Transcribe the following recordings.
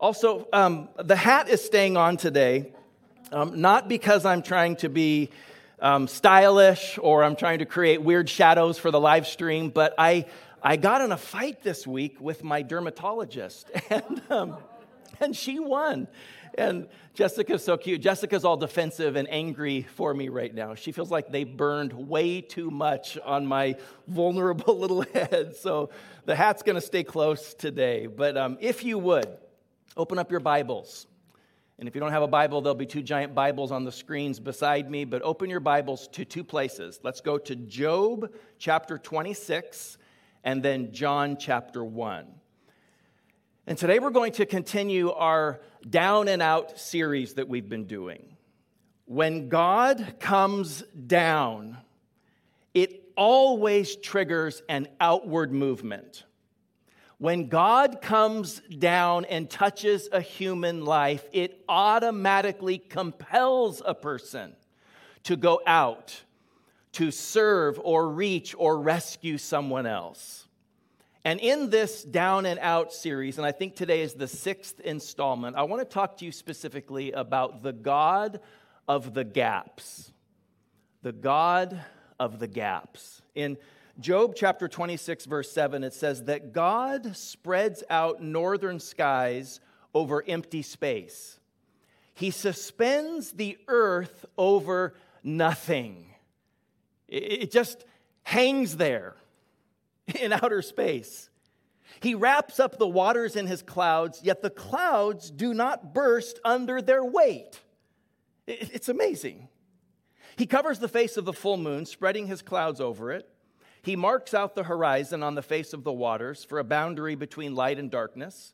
Also, um, the hat is staying on today, um, not because I'm trying to be um, stylish or I'm trying to create weird shadows for the live stream, but I, I got in a fight this week with my dermatologist, and, um, and she won. And Jessica's so cute. Jessica's all defensive and angry for me right now. She feels like they burned way too much on my vulnerable little head. So the hat's going to stay close today. But um, if you would, open up your Bibles. And if you don't have a Bible, there'll be two giant Bibles on the screens beside me. But open your Bibles to two places. Let's go to Job chapter 26 and then John chapter 1. And today we're going to continue our down and out series that we've been doing. When God comes down, it always triggers an outward movement. When God comes down and touches a human life, it automatically compels a person to go out to serve or reach or rescue someone else. And in this Down and Out series, and I think today is the sixth installment, I want to talk to you specifically about the God of the gaps. The God of the gaps. In Job chapter 26, verse 7, it says that God spreads out northern skies over empty space. He suspends the earth over nothing. It just hangs there in outer space. He wraps up the waters in his clouds, yet the clouds do not burst under their weight. It's amazing. He covers the face of the full moon, spreading his clouds over it. He marks out the horizon on the face of the waters for a boundary between light and darkness.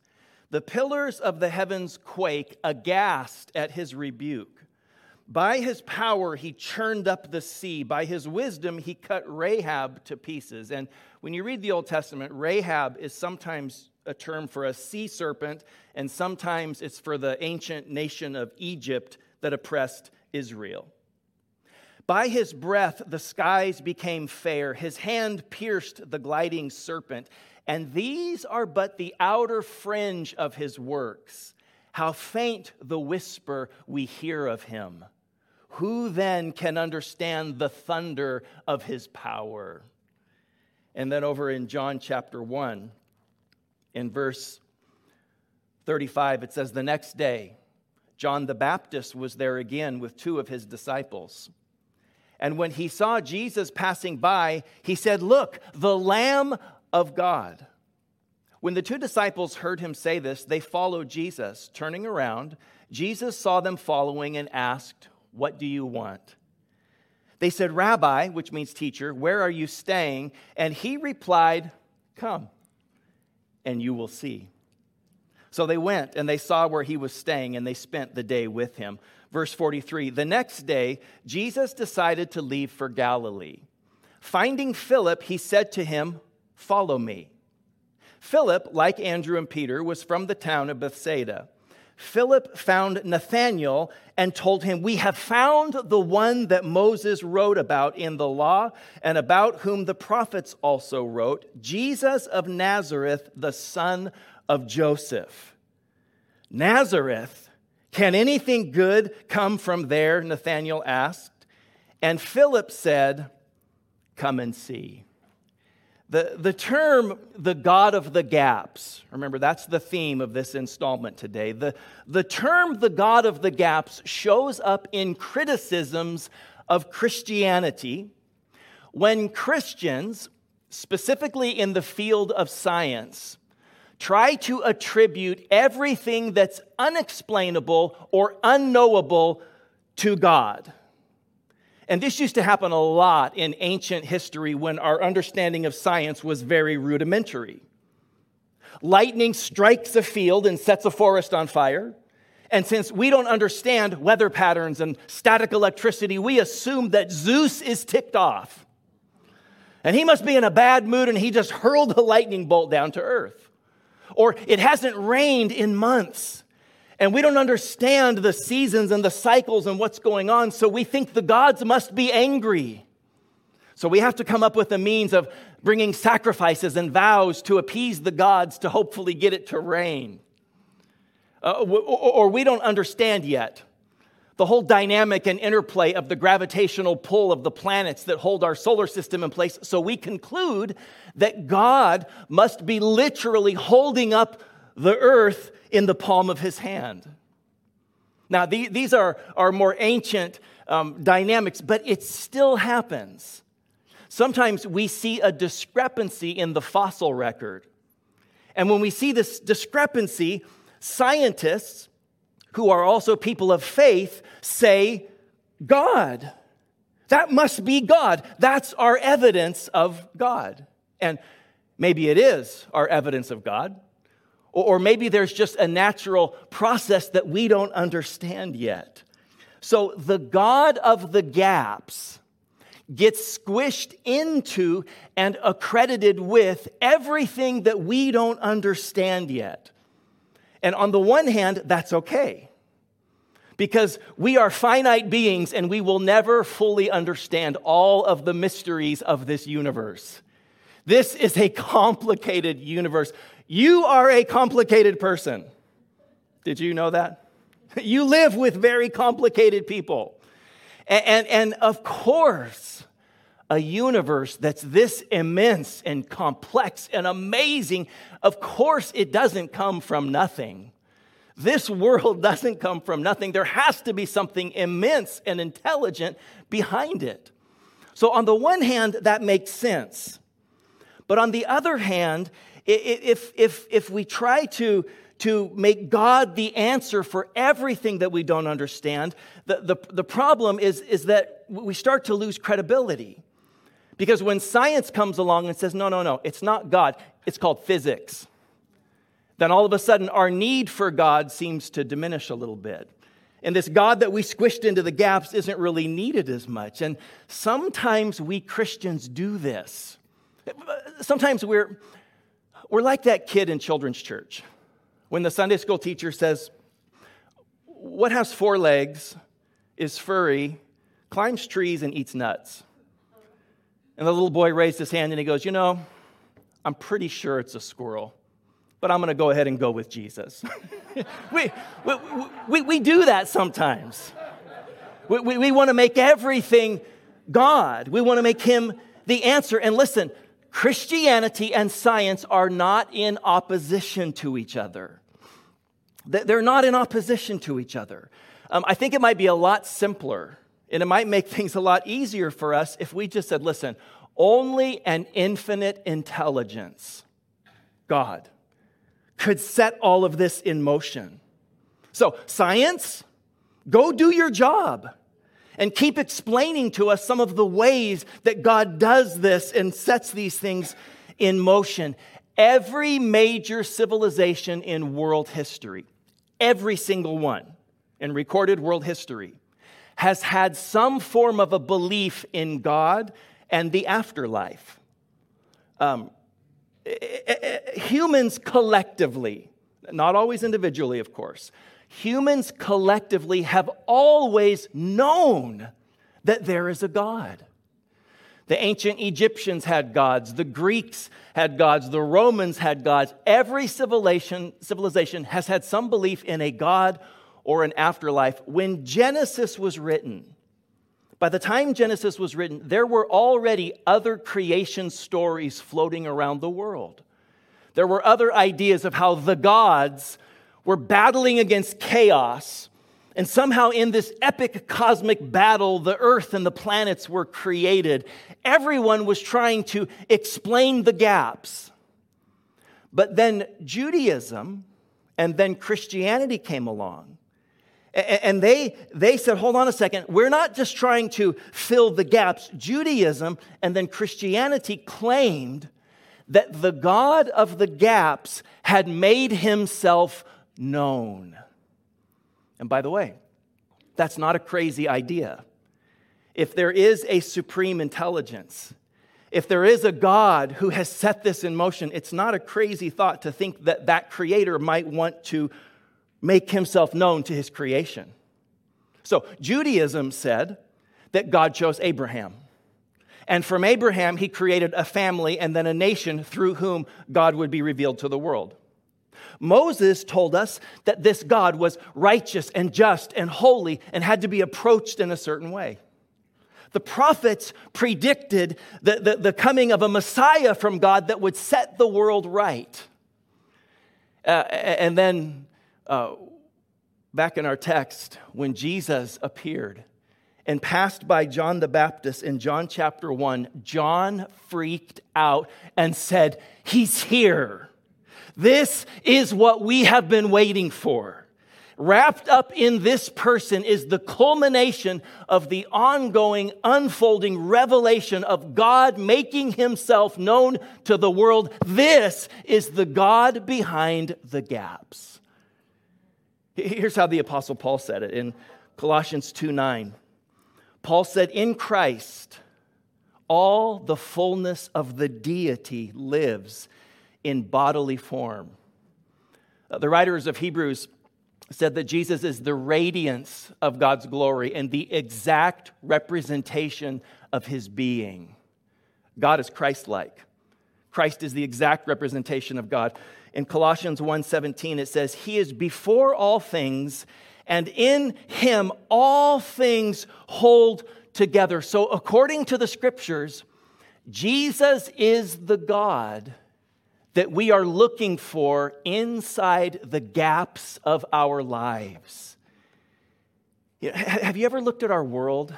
The pillars of the heavens quake, aghast at his rebuke. By his power, he churned up the sea. By his wisdom, he cut Rahab to pieces. And when you read the Old Testament, Rahab is sometimes a term for a sea serpent, and sometimes it's for the ancient nation of Egypt that oppressed Israel. By his breath, the skies became fair. His hand pierced the gliding serpent. And these are but the outer fringe of his works. How faint the whisper we hear of him. Who then can understand the thunder of his power? And then over in John chapter 1, in verse 35, it says, The next day, John the Baptist was there again with two of his disciples. And when he saw Jesus passing by, he said, Look, the Lamb of God. When the two disciples heard him say this, they followed Jesus. Turning around, Jesus saw them following and asked, what do you want? They said, Rabbi, which means teacher, where are you staying? And he replied, Come, and you will see. So they went and they saw where he was staying, and they spent the day with him. Verse 43 The next day, Jesus decided to leave for Galilee. Finding Philip, he said to him, Follow me. Philip, like Andrew and Peter, was from the town of Bethsaida. Philip found Nathanael and told him, We have found the one that Moses wrote about in the law and about whom the prophets also wrote, Jesus of Nazareth, the son of Joseph. Nazareth, can anything good come from there? Nathanael asked. And Philip said, Come and see. The, the term, the God of the gaps, remember that's the theme of this installment today. The, the term, the God of the gaps, shows up in criticisms of Christianity when Christians, specifically in the field of science, try to attribute everything that's unexplainable or unknowable to God. And this used to happen a lot in ancient history when our understanding of science was very rudimentary. Lightning strikes a field and sets a forest on fire. And since we don't understand weather patterns and static electricity, we assume that Zeus is ticked off. And he must be in a bad mood and he just hurled a lightning bolt down to earth. Or it hasn't rained in months and we don't understand the seasons and the cycles and what's going on, so we think the gods must be angry. So we have to come up with a means of bringing sacrifices and vows to appease the gods to hopefully get it to rain. uh, or we don't understand yet the whole dynamic and interplay of the gravitational pull of the planets that hold our solar system in place. So we conclude that God must be literally holding up the earth in the palm of his hand. Now, these are, are more ancient um, dynamics, but it still happens. Sometimes we see a discrepancy in the fossil record. And when we see this discrepancy, scientists who are also people of faith, say, God. That must be God. That's our evidence of God. And maybe it is our evidence of God. Or maybe there's just a natural process that we don't understand yet. So the God of the gaps gets squished into and accredited with everything that we don't understand yet. And on the one hand, that's okay. Because we are finite beings and we will never fully understand all of the mysteries of this universe. This is a complicated universe. You are a complicated person. Did you know that? You live with very complicated people. And, and, and, of course, a universe that's this immense and complex and amazing, of course, it doesn't come from nothing. This world doesn't come from nothing. There has to be something immense and intelligent behind it. So, on the one hand, that makes sense. But on the other hand, if, if, if we try to, to make God the answer for everything that we don't understand, the, the, the problem is, is that we start to lose credibility. Because when science comes along and says, no, no, no, it's not God, it's called physics, then all of a sudden our need for God seems to diminish a little bit. And this God that we squished into the gaps isn't really needed as much. And sometimes we Christians do this. Sometimes we're, we're like that kid in children's church when the Sunday school teacher says, What has four legs, is furry, climbs trees, and eats nuts? And the little boy raised his hand and he goes, You know, I'm pretty sure it's a squirrel, but I'm going to go ahead and go with Jesus. we, we, we, we, do that sometimes. We, we, we want to make everything God, we want to make Him the answer. And listen, Christianity and science are not in opposition to each other. They're not in opposition to each other. Um, I think it might be a lot simpler and it might make things a lot easier for us if we just said, listen, only an infinite intelligence, God, could set all of this in motion. So, science, go do your job and keep explaining to us some of the ways that God does this and sets these things in motion. Every major civilization in world history, every single one in recorded world history, has had some form of a belief in God and the afterlife. Um, humans collectively, not always individually, of course, humans collectively have always known that there is a God. The ancient Egyptians had gods, the Greeks had gods, the Romans had gods. Every civilization, civilization has had some belief in a God or an afterlife. When Genesis was written, by the time Genesis was written, there were already other creation stories floating around the world. There were other ideas of how the gods were battling against chaos. And somehow, in this epic cosmic battle, the earth and the planets were created. Everyone was trying to explain the gaps. But then Judaism and then Christianity came along. And they, they said, hold on a second, we're not just trying to fill the gaps. Judaism and then Christianity claimed that the God of the gaps had made himself known. And by the way, that's not a crazy idea. If there is a supreme intelligence, if there is a God who has set this in motion, it's not a crazy thought to think that that creator might want to make himself known to his creation. So, Judaism said that God chose Abraham. And from Abraham, he created a family and then a nation through whom God would be revealed to the world. Moses told us that this God was righteous and just and holy and had to be approached in a certain way. The prophets predicted the, the, the coming of a Messiah from God that would set the world right. Uh, and then, uh, back in our text, when Jesus appeared and passed by John the Baptist in John chapter 1, John freaked out and said, He's here. This is what we have been waiting for. Wrapped up in this person is the culmination of the ongoing, unfolding revelation of God making himself known to the world. This is the God behind the gaps. Here's how the Apostle Paul said it in Colossians 2 9. Paul said, In Christ, all the fullness of the deity lives in bodily form. Uh, the writers of Hebrews said that Jesus is the radiance of God's glory and the exact representation of his being. God is Christ like. Christ is the exact representation of God. In Colossians 1:17 it says he is before all things and in him all things hold together. So according to the scriptures Jesus is the God that we are looking for inside the gaps of our lives. Have you ever looked at our world?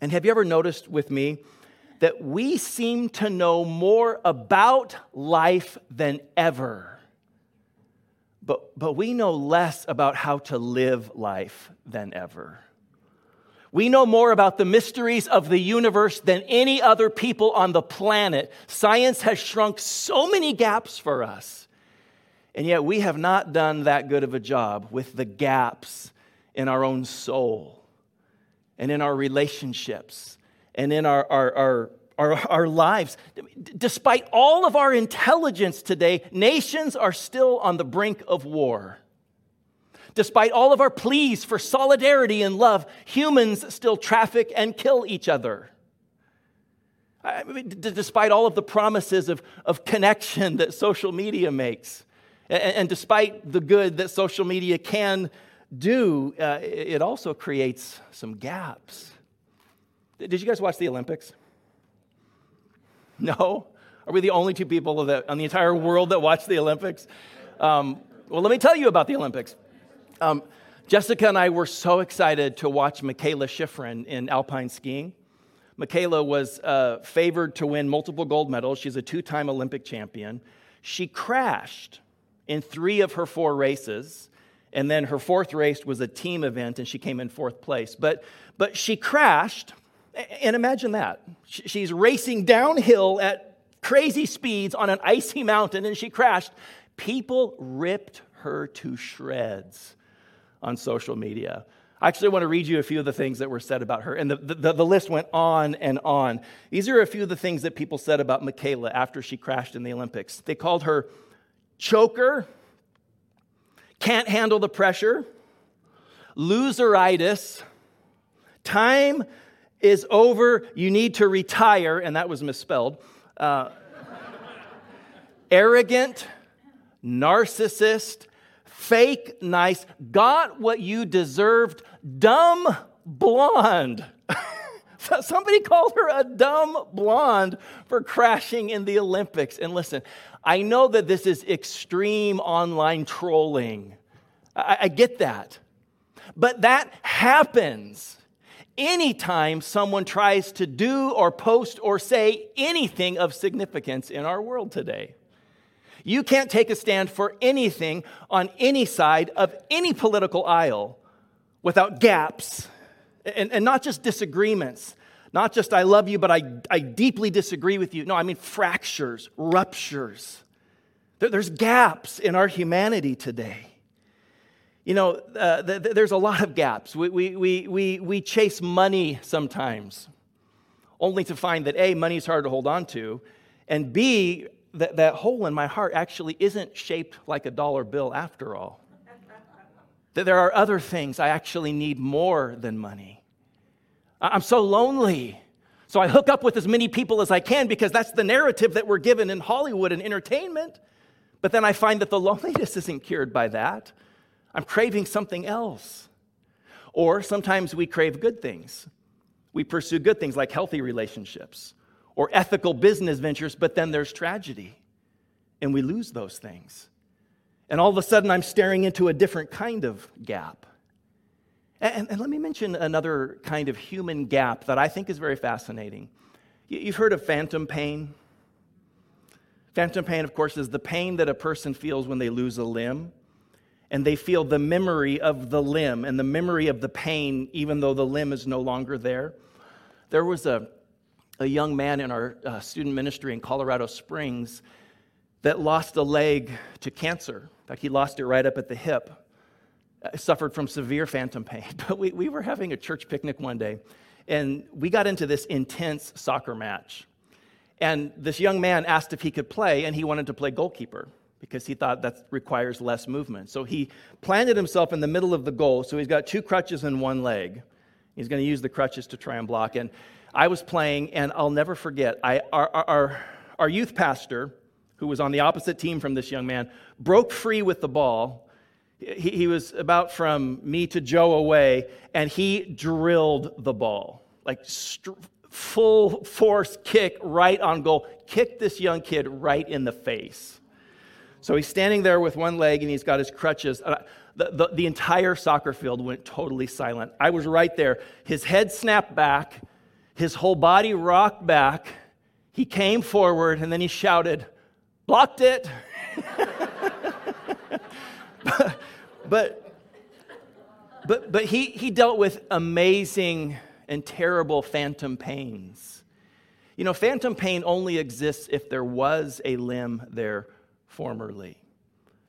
And have you ever noticed with me that we seem to know more about life than ever? But, but we know less about how to live life than ever. We know more about the mysteries of the universe than any other people on the planet. Science has shrunk so many gaps for us. And yet, we have not done that good of a job with the gaps in our own soul and in our relationships and in our, our, our, our, our lives. Despite all of our intelligence today, nations are still on the brink of war. Despite all of our pleas for solidarity and love, humans still traffic and kill each other. I mean, d- despite all of the promises of, of connection that social media makes, and, and despite the good that social media can do, uh, it also creates some gaps. Did you guys watch the Olympics? No? Are we the only two people that, on the entire world that watch the Olympics? Um, well, let me tell you about the Olympics. Um, Jessica and I were so excited to watch Mikaela Shiffrin in alpine skiing. Mikaela was uh, favored to win multiple gold medals. She's a two time Olympic champion. She crashed in three of her four races. And then her fourth race was a team event, and she came in fourth place. But, but she crashed, and imagine that. She's racing downhill at crazy speeds on an icy mountain, and she crashed. People ripped her to shreds on social media. I actually want to read you a few of the things that were said about her. And the, the, the, list went on and on. These are a few of the things that people said about Mikaela after she crashed in the Olympics. They called her choker, can't handle the pressure, loseritis, time is over, you need to retire, and that was misspelled. Uh, arrogant, narcissist, fake nice, got what you deserved, dumb blonde. Somebody called her a dumb blonde for crashing in the Olympics. And listen, I know that this is extreme online trolling. I, I get that. But that happens anytime someone tries to do or post or say anything of significance in our world today. You can't take a stand for anything on any side of any political aisle without gaps and, and not just disagreements. Not just I love you, but I, I deeply disagree with you. No, I mean fractures, ruptures. There, there's gaps in our humanity today. You know, uh, th- th- there's a lot of gaps. We, we, we, we, we chase money sometimes, only to find that A, money is hard to hold on to, and B, that, that hole in my heart actually isn't shaped like a dollar bill after all. that there are other things I actually need more than money. I'm so lonely. So I hook up with as many people as I can because that's the narrative that we're given in Hollywood and entertainment. But then I find that the loneliness isn't cured by that. I'm craving something else. Or sometimes we crave good things. We pursue good things like healthy relationships or ethical business ventures, but then there's tragedy and we lose those things. And all of a sudden, I'm staring into a different kind of gap. And, and, let me mention another kind of human gap that I think is very fascinating. You've heard of phantom pain. Phantom pain, of course, is the pain that a person feels when they lose a limb. And they feel the memory of the limb and the memory of the pain, even though the limb is no longer there. There was a, a young man in our uh, student ministry in Colorado Springs that lost a leg to cancer. In fact, he lost it right up at the hip, uh, suffered from severe phantom pain. But we, we were having a church picnic one day, and we got into this intense soccer match. And this young man asked if he could play, and he wanted to play goalkeeper because he thought that requires less movement. So he planted himself in the middle of the goal. So he's got two crutches and one leg. He's going to use the crutches to try and block. And I was playing, and I'll never forget, I, our, our, our youth pastor, who was on the opposite team from this young man, broke free with the ball. He, he was about from me to Joe away, and he drilled the ball. Like full force kick right on goal, kicked this young kid right in the face. So he's standing there with one leg and he's got his crutches. The, the, the, entire soccer field went totally silent. I was right there. His head snapped back, his whole body rocked back. He came forward and then he shouted, blocked it. but, but, but, but he, he dealt with amazing and terrible phantom pains. You know, phantom pain only exists if there was a limb there formerly.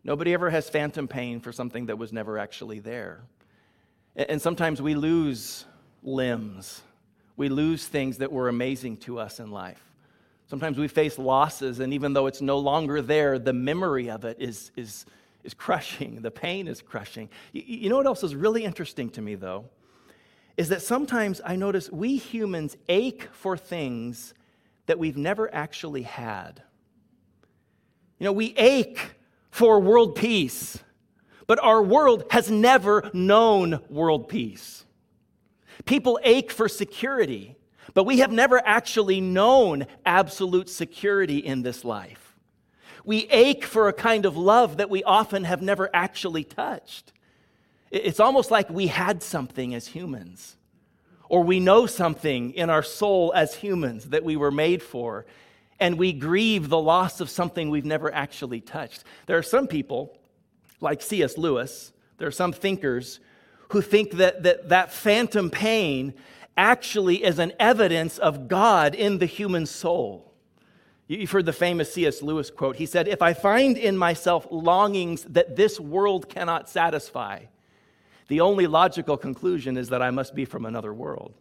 Nobody ever has phantom pain for something that was never actually there. And sometimes we lose limbs, we lose things that were amazing to us in life. Sometimes we face losses, and even though it's no longer there, the memory of it is, is, is crushing. The pain is crushing. You, know what else is really interesting to me, though? Is that sometimes I notice we humans ache for things that we've never actually had. You know, we ache for world peace, but our world has never known world peace. People ache for security, but we have never actually known absolute security in this life. We ache for a kind of love that we often have never actually touched. It's almost like we had something as humans, or we know something in our soul as humans that we were made for, and we grieve the loss of something we've never actually touched. There are some people, like C.S. Lewis, there are some thinkers who think that that, that phantom pain actually is an evidence of God in the human soul. You've heard the famous C.S. Lewis quote. He said, If I find in myself longings that this world cannot satisfy, the only logical conclusion is that I must be from another world.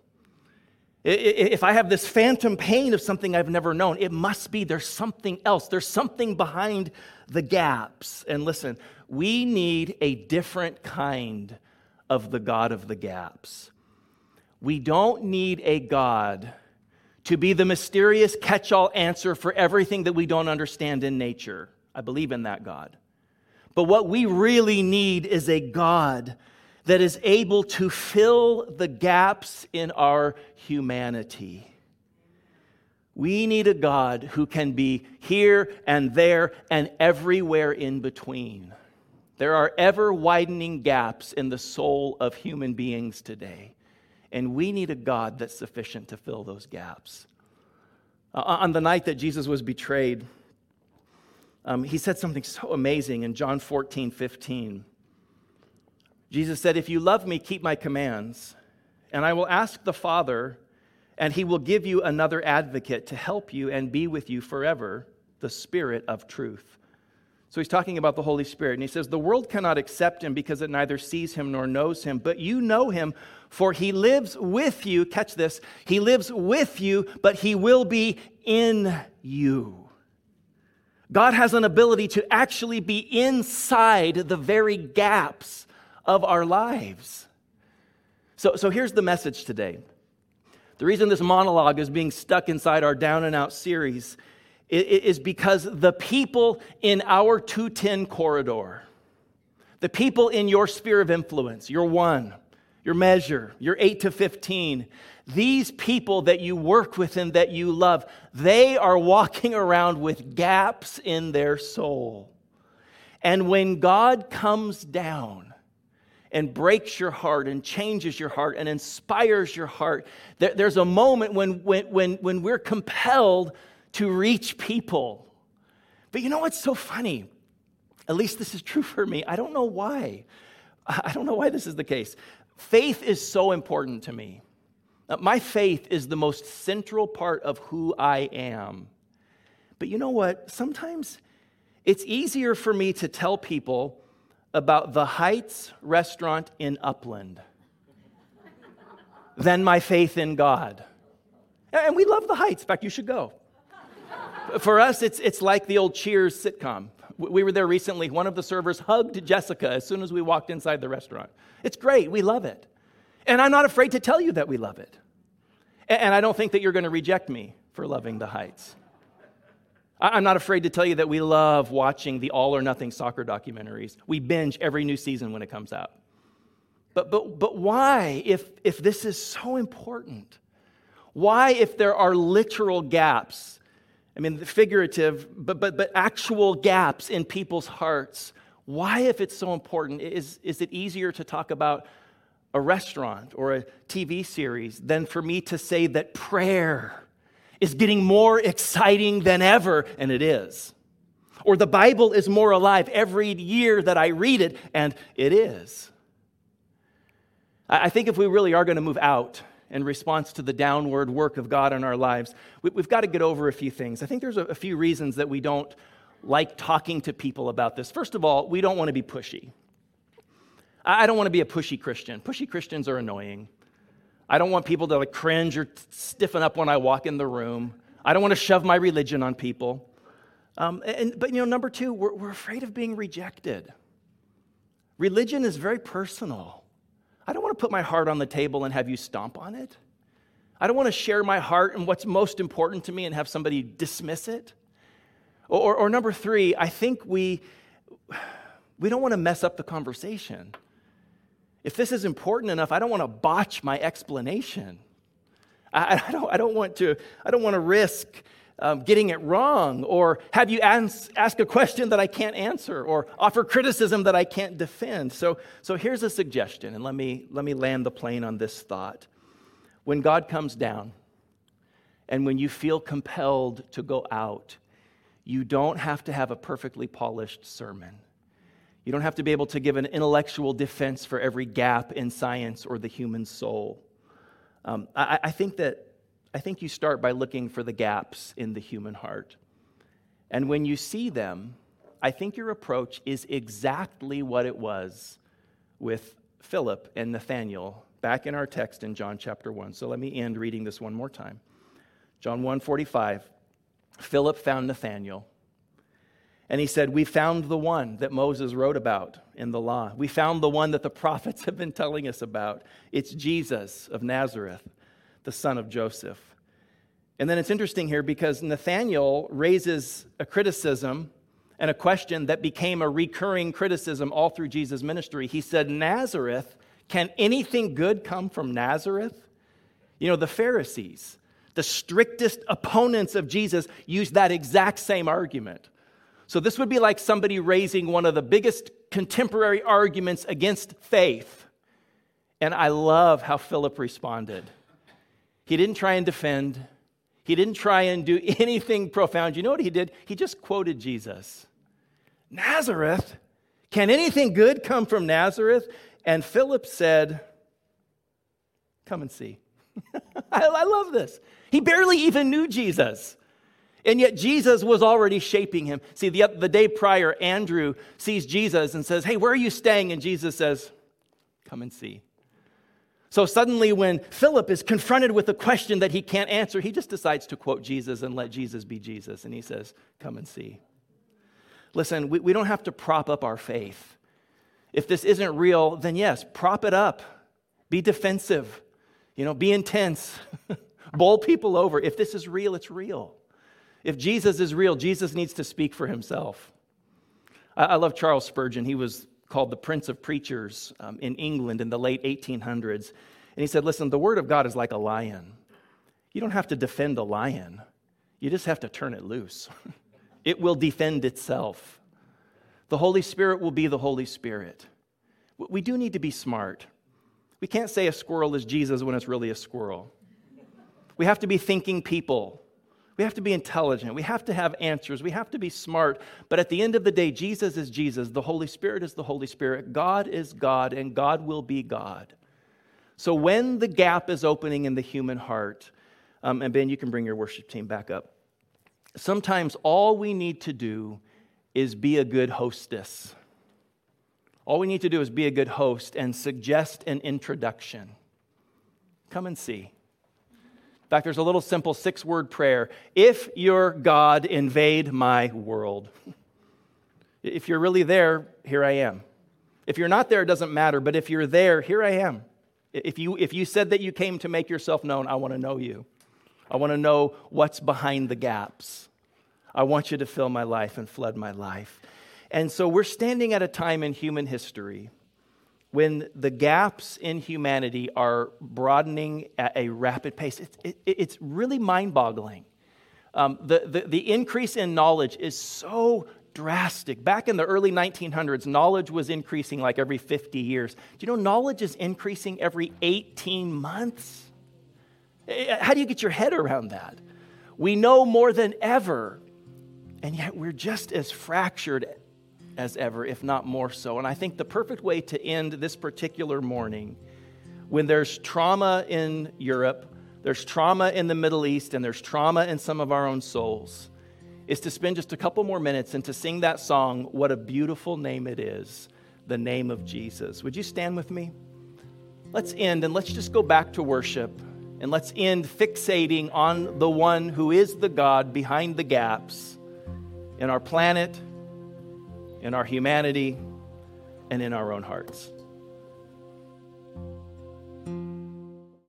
If I have this phantom pain of something I've never known, it must be there's something else. There's something behind the gaps. And listen, we need a different kind of the God of the gaps. We don't need a God to be the mysterious catch all answer for everything that we don't understand in nature. I believe in that God. But what we really need is a God that is able to fill the gaps in our humanity. We need a God who can be here and there and everywhere in between. There are ever widening gaps in the soul of human beings today. And we need a God that's sufficient to fill those gaps. Uh, on the night that Jesus was betrayed, um, he said something so amazing in John 14, 15. Jesus said, If you love me, keep my commands, and I will ask the Father, and he will give you another advocate to help you and be with you forever, the Spirit of truth. So he's talking about the Holy Spirit. And he says, The world cannot accept him because it neither sees him nor knows him, but you know him, for he lives with you. Catch this. He lives with you, but he will be in you. God has an ability to actually be inside the very gaps of our lives. So, so here's the message today. The reason this monologue is being stuck inside our down and out series is because the people in our 210 corridor, the people in your sphere of influence, your one, your measure, your 8 to 15, these people that you work with and that you love, they are walking around with gaps in their soul. And when God comes down and breaks your heart and changes your heart and inspires your heart, there's a moment when, when, when, when we're compelled to reach people. But you know what's so funny? At least this is true for me. I don't know why. I don't know why this is the case. Faith is so important to me. Uh, my faith is the most central part of who I am. But you know what? Sometimes it's easier for me to tell people about the Heights restaurant in Upland than my faith in God. And we love the Heights. In fact, you should go. For us, it's, it's like the old Cheers sitcom. We were there recently. One of the servers hugged Jessica as soon as we walked inside the restaurant. It's great. We love it. And I'm not afraid to tell you that we love it. And I don't think that you're going to reject me for loving the Heights. I'm not afraid to tell you that we love watching the all or nothing soccer documentaries. We binge every new season when it comes out. But, but, but why, if, if this is so important? Why, if there are literal gaps I mean, figurative, but, but, but actual gaps in people's hearts. Why, if it's so important, is, is it easier to talk about a restaurant or a TV series than for me to say that prayer is getting more exciting than ever? And it is. Or the Bible is more alive every year that I read it, and it is. I think if we really are going to move out in response to the downward work of God in our lives, we, have got to get over a few things. I think there's a few reasons that we don't like talking to people about this. First of all, we don't want to be pushy. I don't want to be a pushy Christian. Pushy Christians are annoying. I don't want people to like cringe or stiffen up when I walk in the room. I don't want to shove my religion on people. Um, and, but you know, number two, we're, we're afraid of being rejected. Religion is very personal. I don't want to put my heart on the table and have you stomp on it. I don't want to share my heart and what's most important to me and have somebody dismiss it. Or, or, or number three, I think we, we don't want to mess up the conversation. If this is important enough, I don't want to botch my explanation. I, I, don't, I, don't, want to, I don't want to risk um, getting it wrong or have you ask, ask a question that I can't answer or offer criticism that I can't defend. So, so here's a suggestion, and let me, let me land the plane on this thought. When God comes down and when you feel compelled to go out, you don't have to have a perfectly polished sermon. You don't have to be able to give an intellectual defense for every gap in science or the human soul. Um, I, I think that I think you start by looking for the gaps in the human heart. And when you see them, I think your approach is exactly what it was with Philip and Nathanael back in our text in John chapter 1. So let me end reading this one more time. John 1:45. Philip found Nathanael. And he said, We found the one that Moses wrote about in the law. We found the one that the prophets have been telling us about. It's Jesus of Nazareth the son of Joseph. And then it's interesting here because Nathanael raises a criticism and a question that became a recurring criticism all through Jesus' ministry. He said, Nazareth, can anything good come from Nazareth? You know, the Pharisees, the strictest opponents of Jesus, used that exact same argument. So this would be like somebody raising one of the biggest contemporary arguments against faith. And I love how Philip responded. He didn't try and defend, he didn't try and do anything profound. You know what he did? He just quoted Jesus Nazareth? Can anything good come from Nazareth? And Philip said, Come and see. I, love this. He barely even knew Jesus. And yet Jesus was already shaping him. See, the, the day prior, Andrew sees Jesus and says, Hey, where are you staying? And Jesus says, Come and see. So suddenly, when Philip is confronted with a question that he can't answer, he just decides to quote Jesus and let Jesus be Jesus. And he says, Come and see. Listen, we, we don't have to prop up our faith. If this isn't real, then yes, prop it up. Be defensive. You know, be intense. Bowl people over. If this is real, it's real. If Jesus is real, Jesus needs to speak for himself. I, I love Charles Spurgeon. He was called the Prince of Preachers um, in England in the late 1800s. And he said, Listen, the Word of God is like a lion. You don't have to defend a lion, you just have to turn it loose. it will defend itself. The Holy Spirit will be the Holy Spirit. We do need to be smart. We can't say a squirrel is Jesus when it's really a squirrel. We have to be thinking people. We have to be intelligent. We have to have answers. We have to be smart. But at the end of the day, Jesus is Jesus. The Holy Spirit is the Holy Spirit. God is God, and God will be God. So when the gap is opening in the human heart, um, and Ben, you can bring your worship team back up. Sometimes all we need to do is be a good hostess. All we need to do is be a good host and suggest an introduction. Come and see. In fact, there's a little simple six word prayer If your God, invade my world. If you're really there, here I am. If you're not there, it doesn't matter, but if you're there, here I am. If you, if you said that you came to make yourself known, I want to know you. I want to know what's behind the gaps. I want you to fill my life and flood my life. And so we're standing at a time in human history when the gaps in humanity are broadening at a rapid pace. It's, it, it's really mind boggling. Um, the, the, the increase in knowledge is so drastic. Back in the early 1900s, knowledge was increasing like every 50 years. Do you know knowledge is increasing every 18 months? Eh, how do you get your head around that? We know more than ever, and yet we're just as fractured as ever, if not more so. And I think the perfect way to end this particular morning, when there's trauma in Europe, there's trauma in the Middle East, and there's trauma in some of our own souls, is to spend just a couple more minutes and to sing that song, What a Beautiful Name It Is, the name of Jesus. Would you stand with me? Let's end and let's just go back to worship and let's end fixating on the one who is the God behind the gaps in our planet in our humanity, and in our own hearts.